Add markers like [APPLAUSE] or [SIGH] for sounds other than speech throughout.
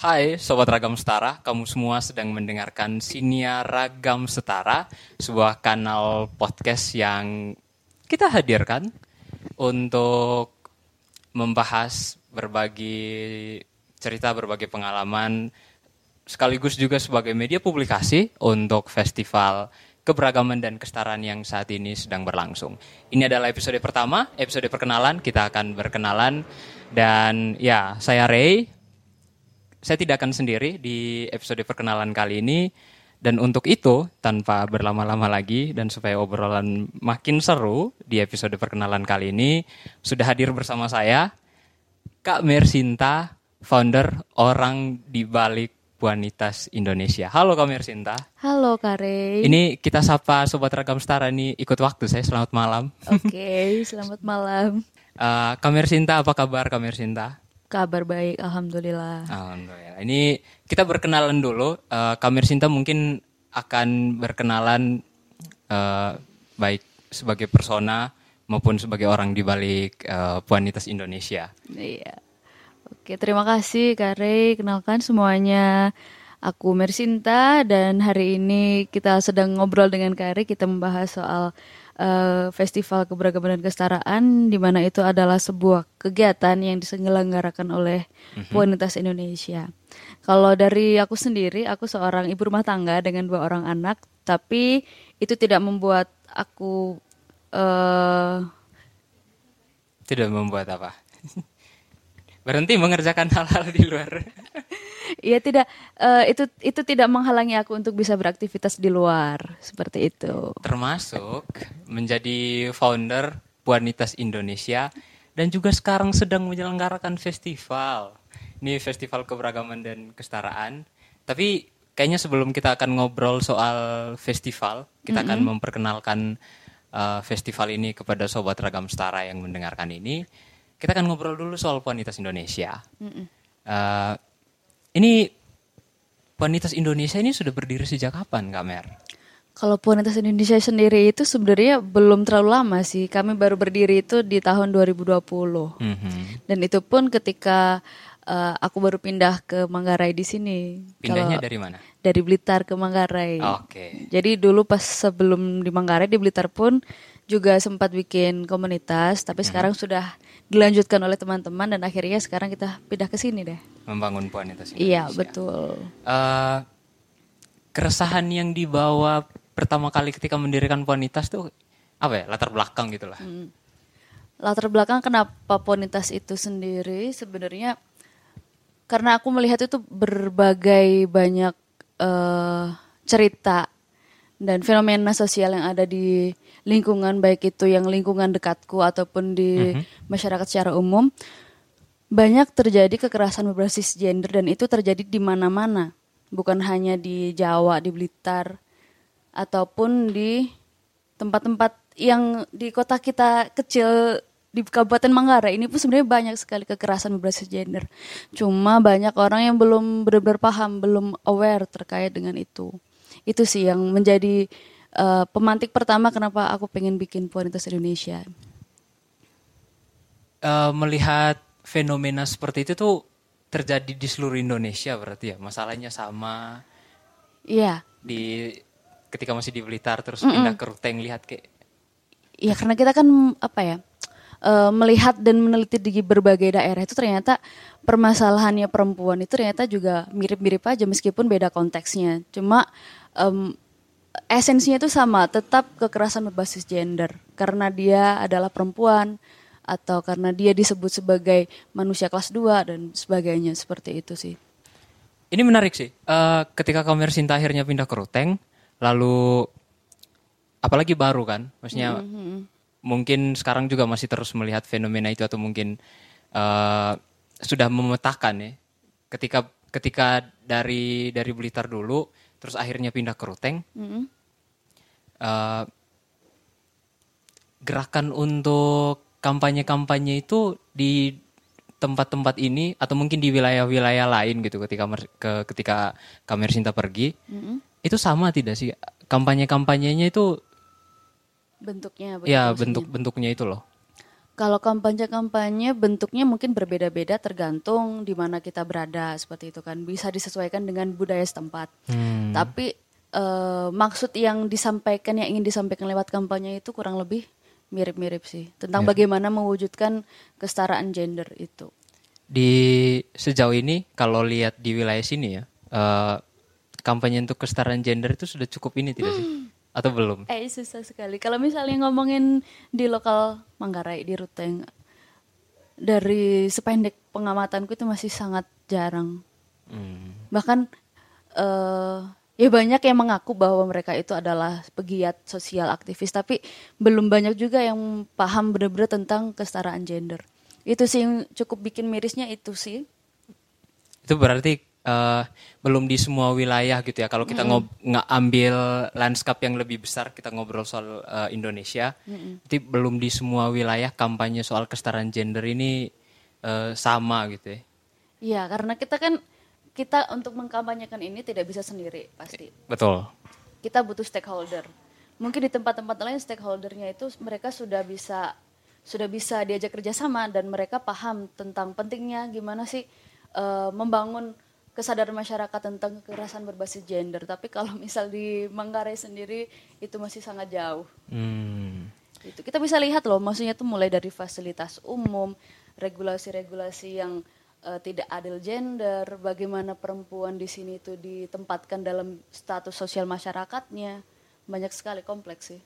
Hai Sobat Ragam Setara, kamu semua sedang mendengarkan Sinia Ragam Setara, sebuah kanal podcast yang kita hadirkan untuk membahas berbagi cerita, berbagi pengalaman, sekaligus juga sebagai media publikasi untuk festival keberagaman dan kesetaraan yang saat ini sedang berlangsung. Ini adalah episode pertama, episode perkenalan, kita akan berkenalan. Dan ya, saya Ray, saya tidak akan sendiri di episode perkenalan kali ini. Dan untuk itu, tanpa berlama-lama lagi dan supaya obrolan makin seru di episode perkenalan kali ini, sudah hadir bersama saya Kak Mersinta, founder orang di balik Buanitas Indonesia. Halo Kak Mersinta. Halo Kare. Ini kita sapa Sobat Ragam Setara ini ikut waktu saya. Selamat malam. Oke, selamat malam. Uh, Kak Mersinta, apa kabar Kak Mersinta? Kabar baik, alhamdulillah. Alhamdulillah. Ini kita berkenalan dulu. Uh, Kamir Sinta mungkin akan berkenalan uh, baik sebagai persona maupun sebagai orang di balik uh, Puanitas Indonesia. Iya. Oke, terima kasih Kare. Kenalkan semuanya. Aku Mersinta dan hari ini kita sedang ngobrol dengan Kare. Kita membahas soal uh, Festival Keberagaman dan Kesetaraan di mana itu adalah sebuah kegiatan yang diselenggarakan oleh mm-hmm. Puanitas Indonesia. Kalau dari aku sendiri, aku seorang ibu rumah tangga dengan dua orang anak, tapi itu tidak membuat aku uh, tidak membuat apa? [LAUGHS] Berhenti mengerjakan [LAUGHS] hal-hal di luar. Iya tidak uh, itu itu tidak menghalangi aku untuk bisa beraktivitas di luar seperti itu. Termasuk menjadi founder Puanitas Indonesia dan juga sekarang sedang menyelenggarakan festival. Ini festival keberagaman dan kesetaraan. Tapi kayaknya sebelum kita akan ngobrol soal festival, kita mm -hmm. akan memperkenalkan uh, festival ini kepada sobat ragam setara yang mendengarkan ini. Kita akan ngobrol dulu soal Puanitas Indonesia. Mm -hmm. uh, ini Ponitas Indonesia ini sudah berdiri sejak kapan, Kak Mer? Kalau Ponitas Indonesia sendiri itu sebenarnya belum terlalu lama sih. Kami baru berdiri itu di tahun 2020. Mm -hmm. Dan itu pun ketika uh, aku baru pindah ke Manggarai di sini. Pindahnya Kalau dari mana? Dari Blitar ke Manggarai. Oke. Okay. Jadi dulu pas sebelum di Manggarai di Blitar pun juga sempat bikin komunitas, tapi hmm. sekarang sudah dilanjutkan oleh teman-teman dan akhirnya sekarang kita pindah ke sini deh. Membangun Puanitas Indonesia. Iya betul. Uh, keresahan yang dibawa pertama kali ketika mendirikan Puanitas tuh apa ya latar belakang gitulah. Hmm. Latar belakang kenapa Puanitas itu sendiri sebenarnya karena aku melihat itu berbagai banyak uh, cerita dan fenomena sosial yang ada di lingkungan baik itu yang lingkungan dekatku ataupun di mm-hmm. masyarakat secara umum banyak terjadi kekerasan berbasis gender dan itu terjadi di mana-mana bukan hanya di Jawa di Blitar ataupun di tempat-tempat yang di kota kita kecil di Kabupaten Manggarai ini pun sebenarnya banyak sekali kekerasan berbasis gender. Cuma banyak orang yang belum benar-benar paham, belum aware terkait dengan itu itu sih yang menjadi uh, pemantik pertama kenapa aku pengen bikin Puanitas Indonesia. Uh, melihat fenomena seperti itu tuh terjadi di seluruh Indonesia berarti ya masalahnya sama. Iya. Di ketika masih di Blitar terus mm -mm. pindah ke Ruteng lihat kayak. Iya karena kita kan apa ya uh, melihat dan meneliti di berbagai daerah itu ternyata permasalahannya perempuan itu ternyata juga mirip-mirip aja meskipun beda konteksnya. Cuma um, esensinya itu sama, tetap kekerasan berbasis gender karena dia adalah perempuan atau karena dia disebut sebagai manusia kelas 2 dan sebagainya seperti itu sih. Ini menarik sih. Uh, ketika Kamer Sinta akhirnya pindah ke Ruteng, lalu apalagi baru kan, maksudnya mm -hmm. mungkin sekarang juga masih terus melihat fenomena itu atau mungkin uh, sudah memetakan ya. Ketika ketika dari dari Blitar dulu terus akhirnya pindah ke Ruteng. Mm -hmm. uh, gerakan untuk kampanye-kampanye itu di tempat-tempat ini atau mungkin di wilayah-wilayah lain gitu ketika ke ketika Kamer Sinta pergi mm -hmm. itu sama tidak sih kampanye-kampanyenya itu bentuknya ya bentuk bentuknya itu loh Kalau kampanye-kampanye bentuknya mungkin berbeda-beda tergantung di mana kita berada seperti itu kan bisa disesuaikan dengan budaya setempat. Hmm. Tapi eh, maksud yang disampaikan yang ingin disampaikan lewat kampanye itu kurang lebih mirip-mirip sih tentang bagaimana mewujudkan kesetaraan gender itu. Di sejauh ini kalau lihat di wilayah sini ya, eh, kampanye untuk kesetaraan gender itu sudah cukup ini tidak sih? Atau belum? Eh susah sekali. Kalau misalnya ngomongin di lokal Manggarai di Ruteng, dari sependek pengamatanku itu masih sangat jarang. Hmm. Bahkan eh ya banyak yang mengaku bahwa mereka itu adalah pegiat sosial aktivis, tapi belum banyak juga yang paham benar-benar tentang kesetaraan gender. Itu sih yang cukup bikin mirisnya itu sih. Itu berarti eh, belum di semua wilayah gitu ya. Kalau kita ngob nggak ambil landscape yang lebih besar, kita ngobrol soal eh, Indonesia, jadi belum di semua wilayah kampanye soal kesetaraan gender ini eh, sama gitu ya. Iya, karena kita kan kita untuk mengkampanyekan ini tidak bisa sendiri pasti. Betul. kita butuh stakeholder. Mungkin di tempat-tempat lain stakeholdernya itu mereka sudah bisa sudah bisa diajak kerjasama dan mereka paham tentang pentingnya gimana sih eh, membangun kesadaran masyarakat tentang kekerasan berbasis gender. Tapi kalau misal di Manggarai sendiri itu masih sangat jauh. Hmm. Itu kita bisa lihat loh, maksudnya tuh mulai dari fasilitas umum, regulasi-regulasi yang eh, tidak adil gender, bagaimana perempuan di sini itu ditempatkan dalam status sosial masyarakatnya, banyak sekali kompleks sih.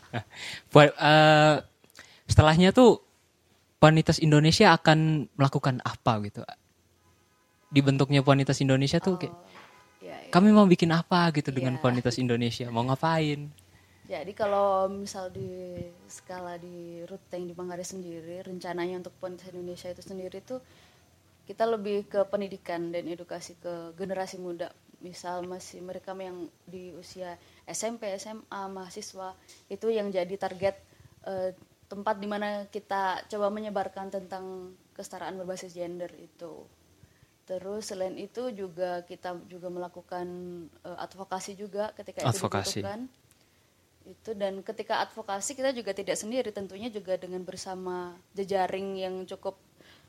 [LAUGHS] Buat eh, setelahnya tuh Panitas Indonesia akan melakukan apa gitu? Dibentuknya Panitas Indonesia tuh kayak Ya, ya. kami mau bikin apa gitu dengan Iya. Panitas Indonesia? Mau ngapain? Jadi kalau misal di skala di Ruteng di Manggarai sendiri, rencananya untuk Ponitas Indonesia itu sendiri tuh kita lebih ke pendidikan dan edukasi ke generasi muda. Misal masih mereka yang di usia SMP, SMA, mahasiswa itu yang jadi target eh, tempat di mana kita coba menyebarkan tentang kesetaraan berbasis gender itu. Terus selain itu juga kita juga melakukan eh, advokasi juga ketika itu Advokasi. dibutuhkan itu dan ketika advokasi kita juga tidak sendiri tentunya juga dengan bersama jejaring yang cukup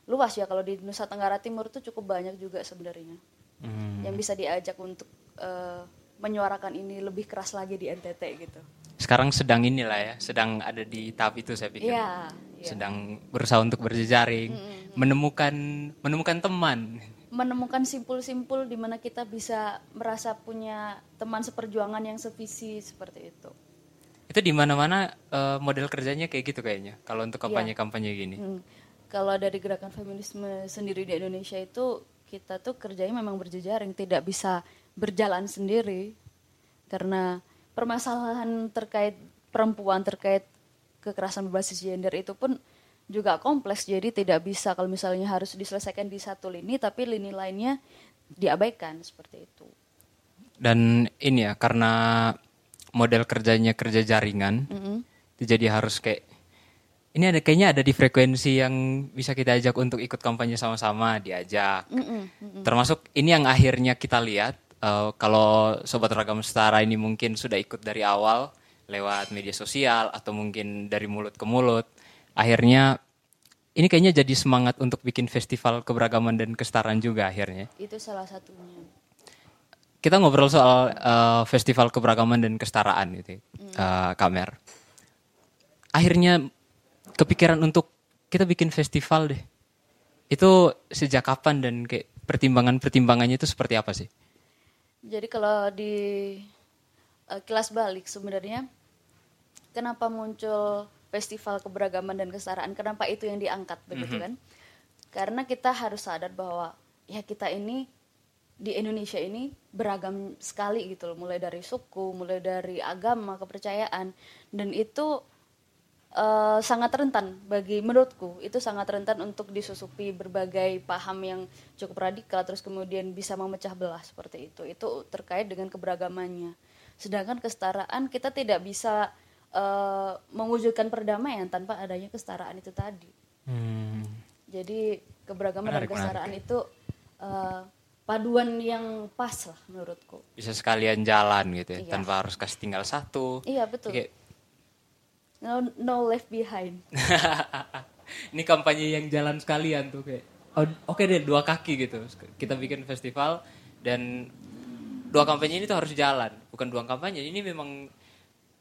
luas ya kalau di Nusa Tenggara Timur itu cukup banyak juga sebenarnya Hmm. yang bisa diajak untuk eh, menyuarakan ini lebih keras lagi di NTT gitu. Sekarang sedang inilah ya, sedang ada di tahap itu saya pikir. Iya, iya. Sedang berusaha untuk berjejaring, menemukan menemukan teman. Menemukan simpul-simpul di mana kita bisa merasa punya teman seperjuangan yang sevisi seperti itu. Itu di mana-mana eh, model kerjanya kayak gitu kayaknya. Kalau untuk kampanye-kampanye gini. Hmm. Kalau dari gerakan feminisme sendiri di Indonesia itu kita tuh kerjanya memang berjejaring, tidak bisa berjalan sendiri karena permasalahan terkait perempuan terkait kekerasan berbasis gender itu pun juga kompleks jadi tidak bisa kalau misalnya harus diselesaikan di satu lini tapi lini lainnya diabaikan seperti itu. Dan ini ya karena model kerjanya kerja jaringan, itu jadi harus kayak ini ada kayaknya ada di frekuensi yang bisa kita ajak untuk ikut kampanye sama-sama diajak. Termasuk ini yang akhirnya kita lihat eh, kalau sobat ragam setara ini mungkin sudah ikut dari awal lewat media sosial atau mungkin dari mulut ke mulut. Akhirnya ini kayaknya jadi semangat untuk bikin festival keberagaman dan kesetaraan juga akhirnya. Itu salah satunya. Kita ngobrol soal eh, festival keberagaman dan kesetaraan gitu, eh, Kamer. Akhirnya kepikiran untuk kita bikin festival deh. Itu sejak kapan dan kayak pertimbangan-pertimbangannya itu seperti apa sih? Jadi kalau di eh, kelas balik sebenarnya kenapa muncul festival keberagaman dan kesetaraan? Kenapa itu yang diangkat begitu kan? Karena kita harus sadar bahwa ya kita ini di Indonesia ini beragam sekali gitu loh, mulai dari suku, mulai dari agama, kepercayaan dan itu eh, sangat rentan bagi menurutku itu sangat rentan untuk disusupi berbagai paham yang cukup radikal terus kemudian bisa memecah belah seperti itu itu terkait dengan keberagamannya sedangkan kesetaraan kita tidak bisa eh, mewujudkan perdamaian tanpa adanya kesetaraan itu tadi Hmm. jadi keberagaman Menarik, dan kesetaraan itu eh, paduan yang pas lah menurutku Bisa sekalian jalan gitu ya, Iya. tanpa harus kasih tinggal satu. iya betul Kayak No, no left behind. [LAUGHS] ini kampanye yang jalan sekalian tuh kayak oh, oke deh dua kaki gitu kita bikin festival dan dua kampanye ini tuh harus jalan bukan dua kampanye ini memang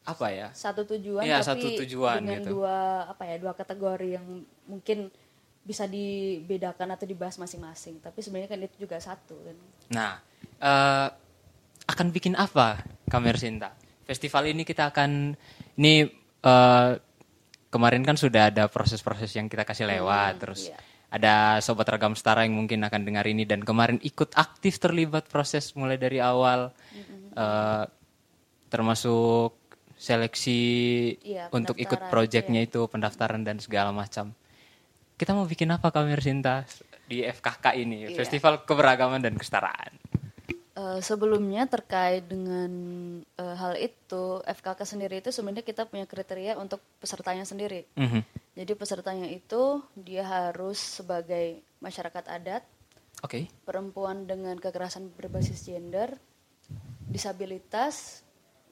apa ya Satu tujuan Iya, tapi satu tujuan dengan gitu. dua apa ya dua kategori yang mungkin bisa dibedakan atau dibahas masing-masing. Tapi sebenarnya kan itu juga satu kan. Nah, eh, akan bikin apa Kamer Sinta? Festival ini kita akan ini eh, kemarin kan sudah ada proses-proses yang kita kasih lewat, terus iya. ada sobat ragam setara yang mungkin akan dengar ini dan kemarin ikut aktif terlibat proses mulai dari awal, eh, termasuk seleksi Iya, untuk ikut proyeknya itu pendaftaran dan segala macam. Kita mau bikin apa Kamer Sinta di FKK ini, Iya. Festival Keberagaman dan Kesetaraan? Eh, sebelumnya terkait dengan eh, hal itu, FKK sendiri itu sebenarnya kita punya kriteria untuk pesertanya sendiri. Mhm. Jadi pesertanya itu dia harus sebagai masyarakat adat, Oke. perempuan dengan kekerasan berbasis gender, disabilitas,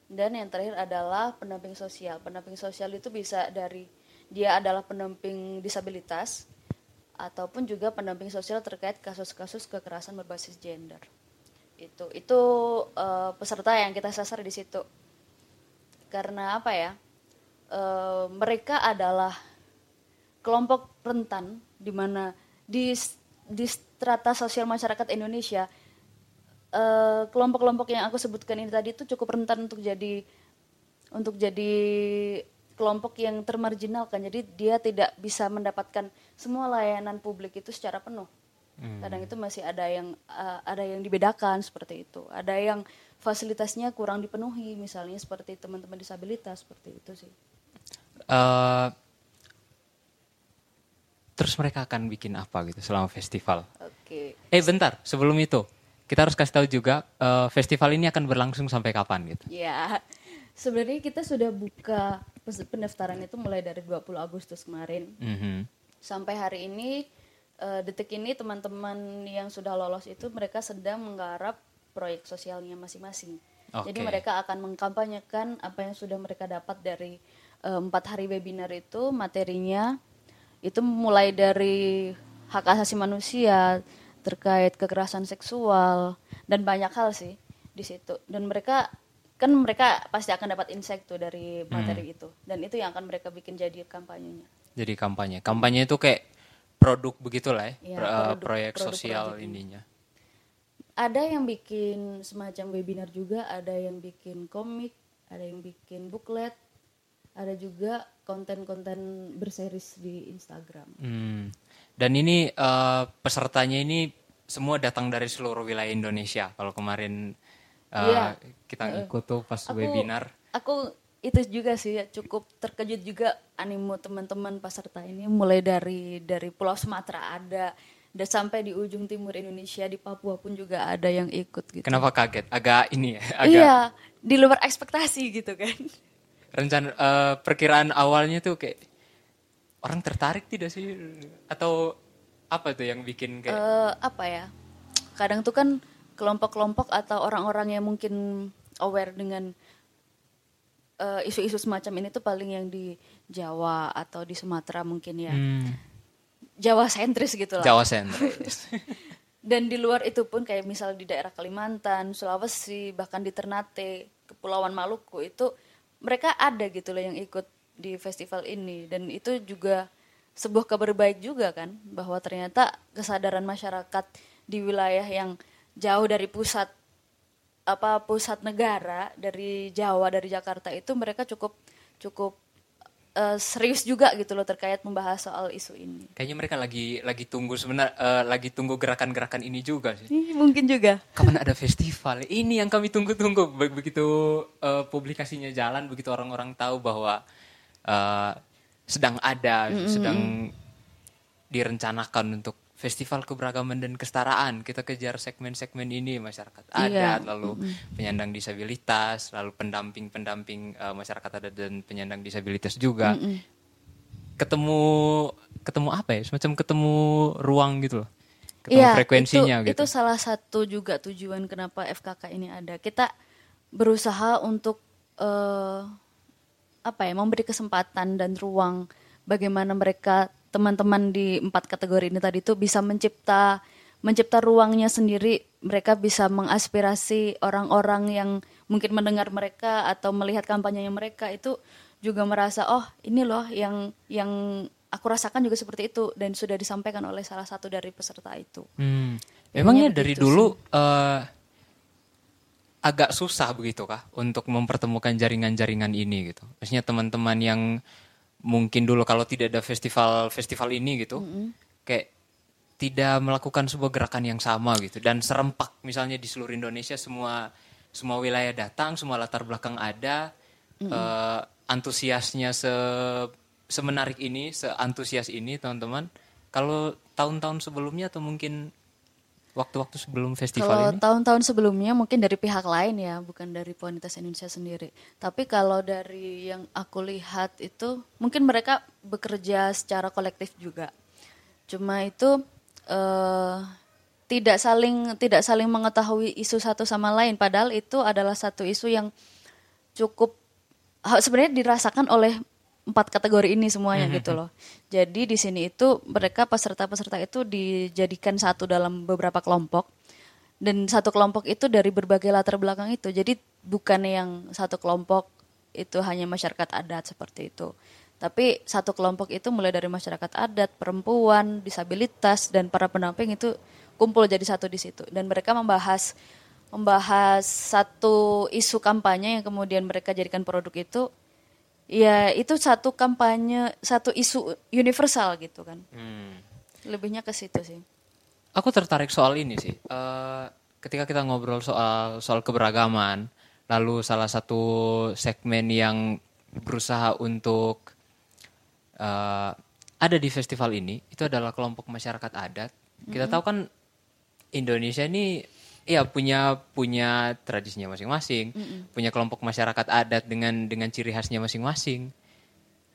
dan yang terakhir adalah pendamping sosial. Pendamping sosial itu bisa dari dia adalah pendamping disabilitas ataupun juga pendamping sosial terkait kasus-kasus kekerasan berbasis gender. Itu itu eh, peserta yang kita sasar di situ. Karena apa ya? Eh, mereka adalah kelompok rentan di mana di di strata sosial masyarakat Indonesia eh, kelompok-kelompok yang aku sebutkan ini tadi itu cukup rentan untuk jadi untuk jadi kelompok yang termarginalkan. Jadi dia tidak bisa mendapatkan semua layanan publik itu secara penuh. Kadang itu masih ada yang eh, ada yang dibedakan seperti itu. Ada yang fasilitasnya kurang dipenuhi, misalnya seperti teman-teman disabilitas seperti itu sih. Eh, terus mereka akan bikin apa gitu selama festival? Oke. Eh bentar, sebelum itu kita harus kasih tahu juga eh, festival ini akan berlangsung sampai kapan gitu? Ya, sebenarnya kita sudah buka pendaftaran itu mulai dari 20 Agustus kemarin. Mhm. Sampai hari ini, eh, detik ini teman-teman yang sudah lolos itu mereka sedang menggarap proyek sosialnya masing-masing. Jadi Oke. mereka akan mengkampanyekan apa yang sudah mereka dapat dari eh, empat hari webinar itu, materinya itu mulai dari hak asasi manusia terkait kekerasan seksual dan banyak hal sih di situ. Dan mereka kan mereka pasti akan dapat insight tuh dari materi itu dan itu yang akan mereka bikin jadi kampanyenya. Jadi kampanye. Kampanye itu kayak produk begitulah ya, pro- eh, produk- proyek produk sosial project ini. ininya. Ada yang bikin semacam webinar juga, ada yang bikin komik, ada yang bikin booklet, ada juga konten-konten berseris di Instagram. Hmm. Dan ini eh, pesertanya ini semua datang dari seluruh wilayah Indonesia. Kalau kemarin eh, Iya. kita ikut tuh pas Aku- webinar. Aku itu juga sih ya, cukup terkejut juga animo teman-teman peserta ini mulai dari dari Pulau Sumatera ada dan sampai di ujung timur Indonesia di Papua pun juga ada yang ikut gitu. Kenapa kaget? Agak ini ya, agak Iya, di luar ekspektasi gitu kan. rencana eh, perkiraan awalnya tuh kayak orang tertarik tidak sih atau apa tuh yang bikin kayak Eh, apa ya? Kadang tuh kan kelompok-kelompok atau orang-orang yang mungkin aware dengan eh, isu-isu semacam ini tuh paling yang di Jawa atau di Sumatera mungkin ya. hmm, Jawa sentris gitu lah. Jawa sentris. [LAUGHS] Dan di luar itu pun kayak misal di daerah Kalimantan, Sulawesi, bahkan di Ternate, Kepulauan Maluku itu mereka ada gitu loh yang ikut di festival ini dan itu juga sebuah kabar baik juga kan bahwa ternyata kesadaran masyarakat di wilayah yang jauh dari pusat apa pusat negara dari Jawa dari Jakarta itu mereka cukup cukup eh, serius juga gitu loh terkait membahas soal isu ini. Kayaknya mereka lagi lagi tunggu sebenarnya eh, lagi tunggu gerakan-gerakan ini juga sih. Ih, Mungkin juga. Kapan ada festival? Ini yang kami tunggu-tunggu. Be- Begitu eh, publikasinya jalan, begitu orang-orang tahu bahwa eh, sedang ada, sedang direncanakan untuk festival keberagaman dan kesetaraan. Kita kejar segmen-segmen ini masyarakat Iya. adat, lalu penyandang disabilitas, lalu pendamping-pendamping eh, masyarakat adat dan penyandang disabilitas juga. Ketemu ketemu apa ya? Semacam ketemu ruang gitu loh. Ketemu frekuensinya Iya, itu, gitu. Itu salah satu juga tujuan kenapa FKK ini ada. Kita berusaha untuk eh, apa ya memberi kesempatan dan ruang bagaimana mereka teman-teman di empat kategori ini tadi itu bisa mencipta mencipta ruangnya sendiri mereka bisa mengaspirasi orang-orang yang mungkin mendengar mereka atau melihat kampanyenya mereka itu juga merasa oh ini loh yang yang aku rasakan juga seperti itu dan sudah disampaikan oleh salah satu dari peserta itu. Hmm. Emangnya dari dulu eh, agak susah begitu kah untuk mempertemukan jaringan-jaringan ini gitu. Maksudnya teman-teman yang mungkin dulu kalau tidak ada festival-festival ini gitu, kayak tidak melakukan sebuah gerakan yang sama gitu dan serempak misalnya di seluruh Indonesia semua semua wilayah datang, semua latar belakang ada, eh, antusiasnya se semenarik ini, seantusias ini teman-teman. Kalau tahun-tahun sebelumnya atau mungkin waktu-waktu sebelum festival Kalau ini? tahun-tahun sebelumnya mungkin dari pihak lain ya, bukan dari Ponitas Indonesia sendiri. Tapi kalau dari yang aku lihat itu mungkin mereka bekerja secara kolektif juga. Cuma itu eh, tidak saling tidak saling mengetahui isu satu sama lain padahal itu adalah satu isu yang cukup sebenarnya dirasakan oleh empat kategori ini semuanya gitu loh. Jadi di sini itu mereka peserta-peserta itu dijadikan satu dalam beberapa kelompok dan satu kelompok itu dari berbagai latar belakang itu. Jadi bukan yang satu kelompok itu hanya masyarakat adat seperti itu. Tapi satu kelompok itu mulai dari masyarakat adat, perempuan, disabilitas dan para pendamping itu kumpul jadi satu di situ dan mereka membahas membahas satu isu kampanye yang kemudian mereka jadikan produk itu ya itu satu kampanye satu isu universal gitu kan Hmm. lebihnya ke situ sih Aku tertarik soal ini sih. Eh, ketika kita ngobrol soal soal keberagaman, lalu salah satu segmen yang berusaha untuk eh, ada di festival ini itu adalah kelompok masyarakat adat. Kita tahu kan Indonesia ini ya punya punya tradisinya masing-masing, punya kelompok masyarakat adat dengan dengan ciri khasnya masing-masing.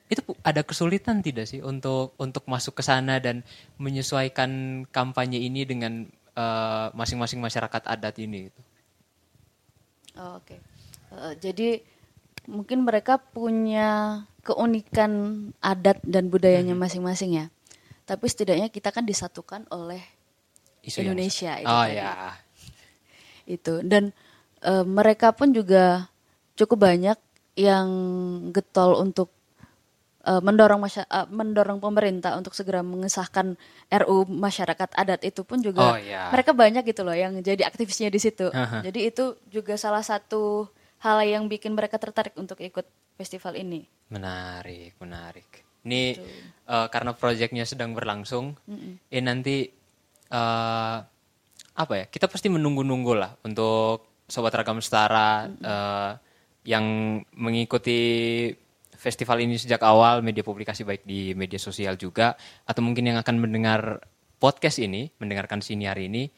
Itu ada kesulitan tidak sih untuk untuk masuk ke sana dan menyesuaikan kampanye ini dengan eh, masing-masing masyarakat adat ini gitu. Oh, oke. Eh, jadi mungkin mereka punya keunikan adat dan budayanya masing-masing ya. Tapi setidaknya kita kan disatukan oleh Isu yang- Indonesia itu Oh ya. Itu. Dan eh, mereka pun juga cukup banyak yang getol untuk eh, mendorong masya- eh, mendorong pemerintah untuk segera mengesahkan RU masyarakat adat itu pun juga Oh, iya. mereka banyak gitu loh yang jadi aktivisnya di situ. Jadi itu juga salah satu hal yang bikin mereka tertarik untuk ikut festival ini. Menarik, menarik. Ini eh, karena proyeknya sedang berlangsung, ini nanti eh, apa ya? Kita pasti menunggu-nunggu lah untuk sobat ragam setara eh, yang mengikuti festival ini sejak awal, media publikasi baik di media sosial juga, atau mungkin yang akan mendengar podcast ini, mendengarkan siniar ini,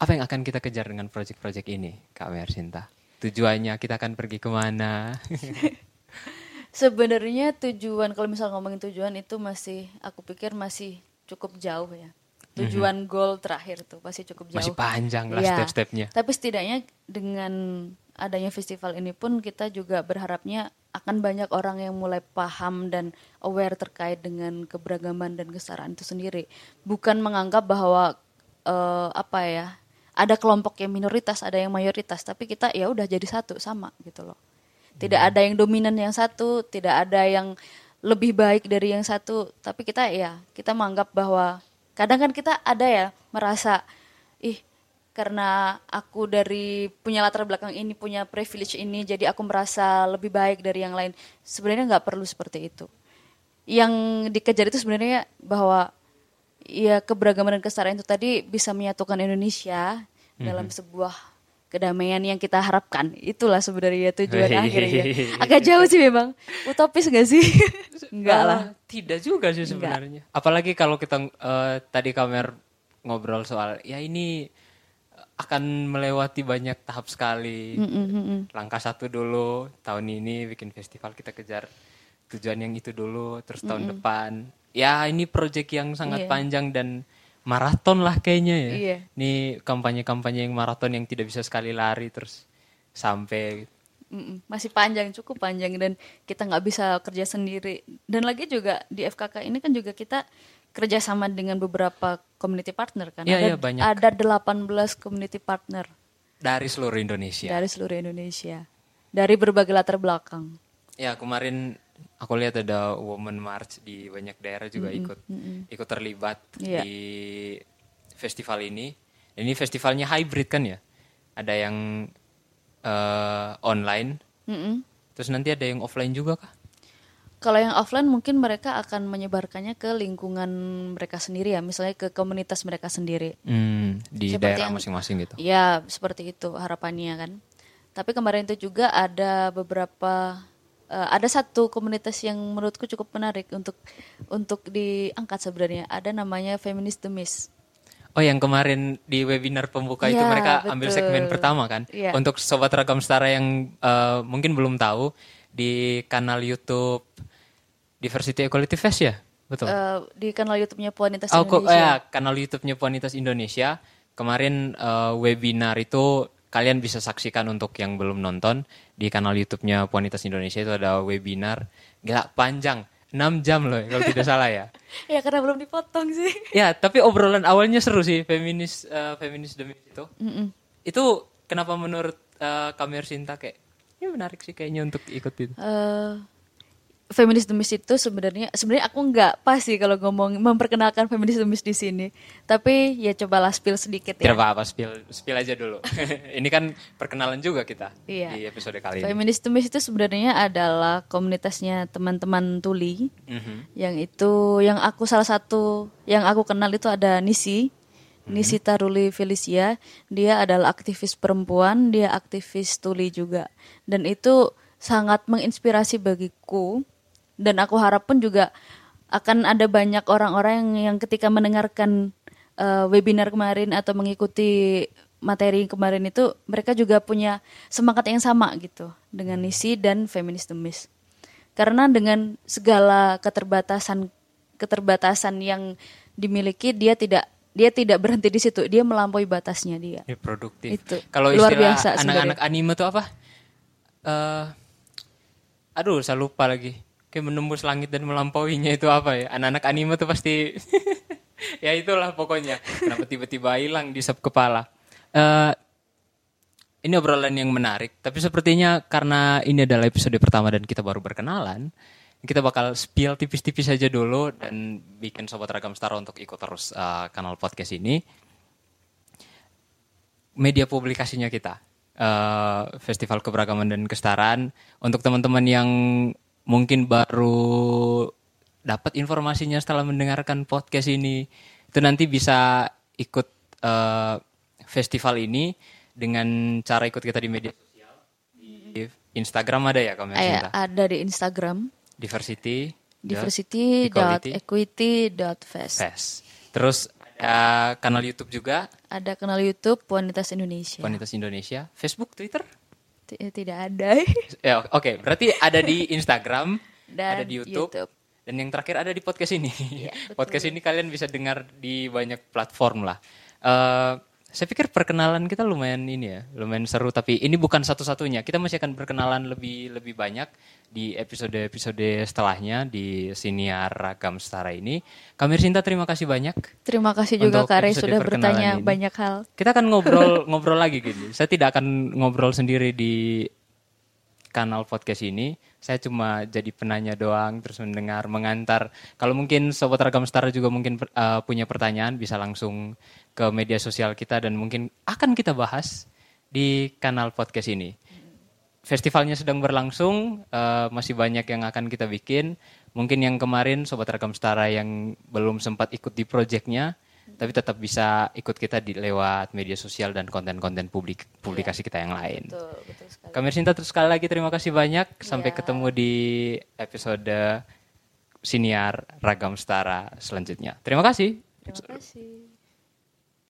apa yang akan kita kejar dengan proyek-proyek ini, Kak Mersinta? Tujuannya kita akan pergi ke mana? [LAUGHS] sebenarnya tujuan kalau misal ngomongin tujuan itu masih aku pikir masih cukup jauh ya tujuan goal terakhir tuh masih cukup jauh Masih panjang lah Iya. step-stepnya. Tapi setidaknya dengan adanya festival ini pun kita juga berharapnya akan banyak orang yang mulai paham dan aware terkait dengan keberagaman dan kesetaraan itu sendiri. Bukan menganggap bahwa eh, apa ya ada kelompok yang minoritas, ada yang mayoritas, tapi kita ya udah jadi satu sama gitu loh. Tidak ada yang dominan yang satu, tidak ada yang lebih baik dari yang satu, tapi kita ya kita menganggap bahwa kadang kan kita ada ya merasa ih karena aku dari punya latar belakang ini punya privilege ini jadi aku merasa lebih baik dari yang lain. Sebenarnya nggak perlu seperti itu. Yang dikejar itu sebenarnya bahwa ya keberagaman dan kesetaraan itu tadi bisa menyatukan Indonesia dalam sebuah kedamaian yang kita harapkan. Itulah sebenarnya tujuan akhirnya. [LAUGHS] Agak jauh sih memang. Utopis gak sih? [LAUGHS] Enggak lah. Ah, tidak juga sih sebenarnya. Apalagi kalau kita eh, tadi kamer ngobrol soal ya ini akan melewati banyak tahap sekali. Langkah satu dulu tahun ini bikin festival kita kejar tujuan yang itu dulu terus tahun depan. Ya ini proyek yang sangat Iya. panjang dan maraton lah kayaknya ya. Iya. Ini kampanye-kampanye yang maraton yang tidak bisa sekali lari terus sampai Mm-mm, masih panjang cukup panjang dan kita nggak bisa kerja sendiri dan lagi juga di FKK ini kan juga kita kerjasama dengan beberapa community partner kan Iya, ada iya, banyak. ada 18 community partner Dari seluruh Indonesia. dari seluruh Indonesia dari berbagai latar belakang Ya kemarin aku lihat ada Women March di banyak daerah juga ikut ikut terlibat Iya. di festival ini. Ini festivalnya hybrid kan ya? Ada yang eh, online, Mm-mm. terus nanti ada yang offline juga kah? Kalau yang offline mungkin mereka akan menyebarkannya ke lingkungan mereka sendiri ya, misalnya ke komunitas mereka sendiri. Hmm, di Seperti daerah masing-masing gitu. Ya, seperti itu harapannya kan. Tapi kemarin itu juga ada beberapa eh, ada satu komunitas yang menurutku cukup menarik untuk untuk diangkat sebenarnya. Ada namanya Feminist Demis. Oh yang kemarin di webinar pembuka itu Iya, mereka ambil betul. segmen pertama kan? Iya. Untuk sobat ragam setara yang eh, mungkin belum tahu di kanal YouTube Diversity Equality Fest ya, betul? Eh, di kanal YouTube-nya Puanitas Oh, Indonesia. ya, kanal YouTube-nya Puanitas Indonesia. Kemarin eh, webinar itu kalian bisa saksikan untuk yang belum nonton di kanal YouTube-nya Puanitas Indonesia itu ada webinar gila panjang 6 jam loh kalau tidak [LAUGHS] salah ya. Ya karena belum dipotong sih. Ya, tapi obrolan awalnya seru sih feminis eh, feminis demi itu. Mm-mm. Itu kenapa menurut eh, Kamer Sinta kayak ini menarik sih kayaknya untuk ikut itu. Eh, feminis demis itu sebenarnya sebenarnya aku nggak pas sih kalau ngomong memperkenalkan feminis demis di sini. Tapi ya cobalah spill sedikit Tidak ya. apa-apa, spill, spill aja dulu. [LAUGHS] ini kan perkenalan juga kita Iya. di episode kali ini. Feminis demis itu sebenarnya adalah komunitasnya teman-teman tuli Mhm. yang itu yang aku salah satu yang aku kenal itu ada Nisi. Nisi Taruli Felicia, dia adalah aktivis perempuan, dia aktivis tuli juga. Dan itu sangat menginspirasi bagiku dan aku harap pun juga akan ada banyak orang-orang yang, yang ketika mendengarkan eh, webinar kemarin atau mengikuti materi kemarin itu mereka juga punya semangat yang sama gitu dengan Nisi dan Feminis Demis. Karena dengan segala keterbatasan keterbatasan yang dimiliki dia tidak dia tidak berhenti di situ, dia melampaui batasnya dia. Ya, produktif. Itu. Kalau Luar biasa anak-anak anime tuh apa? Eh, aduh, saya lupa lagi. Kayak menembus langit dan melampauinya itu apa ya? Anak-anak anime tuh pasti [LAUGHS] ya itulah pokoknya. Kenapa tiba-tiba hilang di sub kepala? Eh, ini obrolan yang menarik, tapi sepertinya karena ini adalah episode pertama dan kita baru berkenalan, kita bakal spill tipis-tipis aja dulu dan bikin sobat ragam star untuk ikut terus eh, kanal podcast ini media publikasinya kita eh, Festival Keberagaman dan Kesetaraan untuk teman-teman yang mungkin baru dapat informasinya setelah mendengarkan podcast ini. Itu nanti bisa ikut eh, festival ini dengan cara ikut kita di media sosial. Di Instagram ada ya kamu Aya- ada di Instagram. Diversity diversity.equity.fest. Fest. Terus ada kanal YouTube juga? Ada kanal YouTube Puanitas Indonesia. Wanita Indonesia. Facebook Twitter? eh, Tidak ada. [LAUGHS] Ya, oke. Berarti ada di Instagram, Dan ada di YouTube, YouTube. dan yang terakhir ada di podcast ini. [LAUGHS] Betul. podcast ini kalian bisa dengar di banyak platform lah. Eh, saya pikir perkenalan kita lumayan ini ya, lumayan seru. Tapi ini bukan satu-satunya. Kita masih akan berkenalan lebih lebih banyak di episode-episode setelahnya di siniar ragam setara ini. Kamir Sinta terima kasih banyak. Terima kasih juga Kak episode sudah bertanya ini. banyak hal. Kita akan ngobrol [LAUGHS] ngobrol lagi gini. Saya tidak akan ngobrol sendiri di kanal podcast ini. Saya cuma jadi penanya doang, terus mendengar, mengantar. Kalau mungkin sobat ragam setara juga mungkin eh, punya pertanyaan, bisa langsung ke media sosial kita dan mungkin akan kita bahas di kanal podcast ini. Festivalnya sedang berlangsung, eh, masih banyak yang akan kita bikin. Mungkin yang kemarin sobat ragam setara yang belum sempat ikut di proyeknya, tapi tetap bisa ikut kita di lewat media sosial dan konten-konten publik publikasi kita yang lain. Betul, betul sekali. Kami Sinta terus sekali lagi terima kasih banyak. Sampai Iya. ketemu di episode siniar ragam setara selanjutnya. Terima kasih. Terima kasih.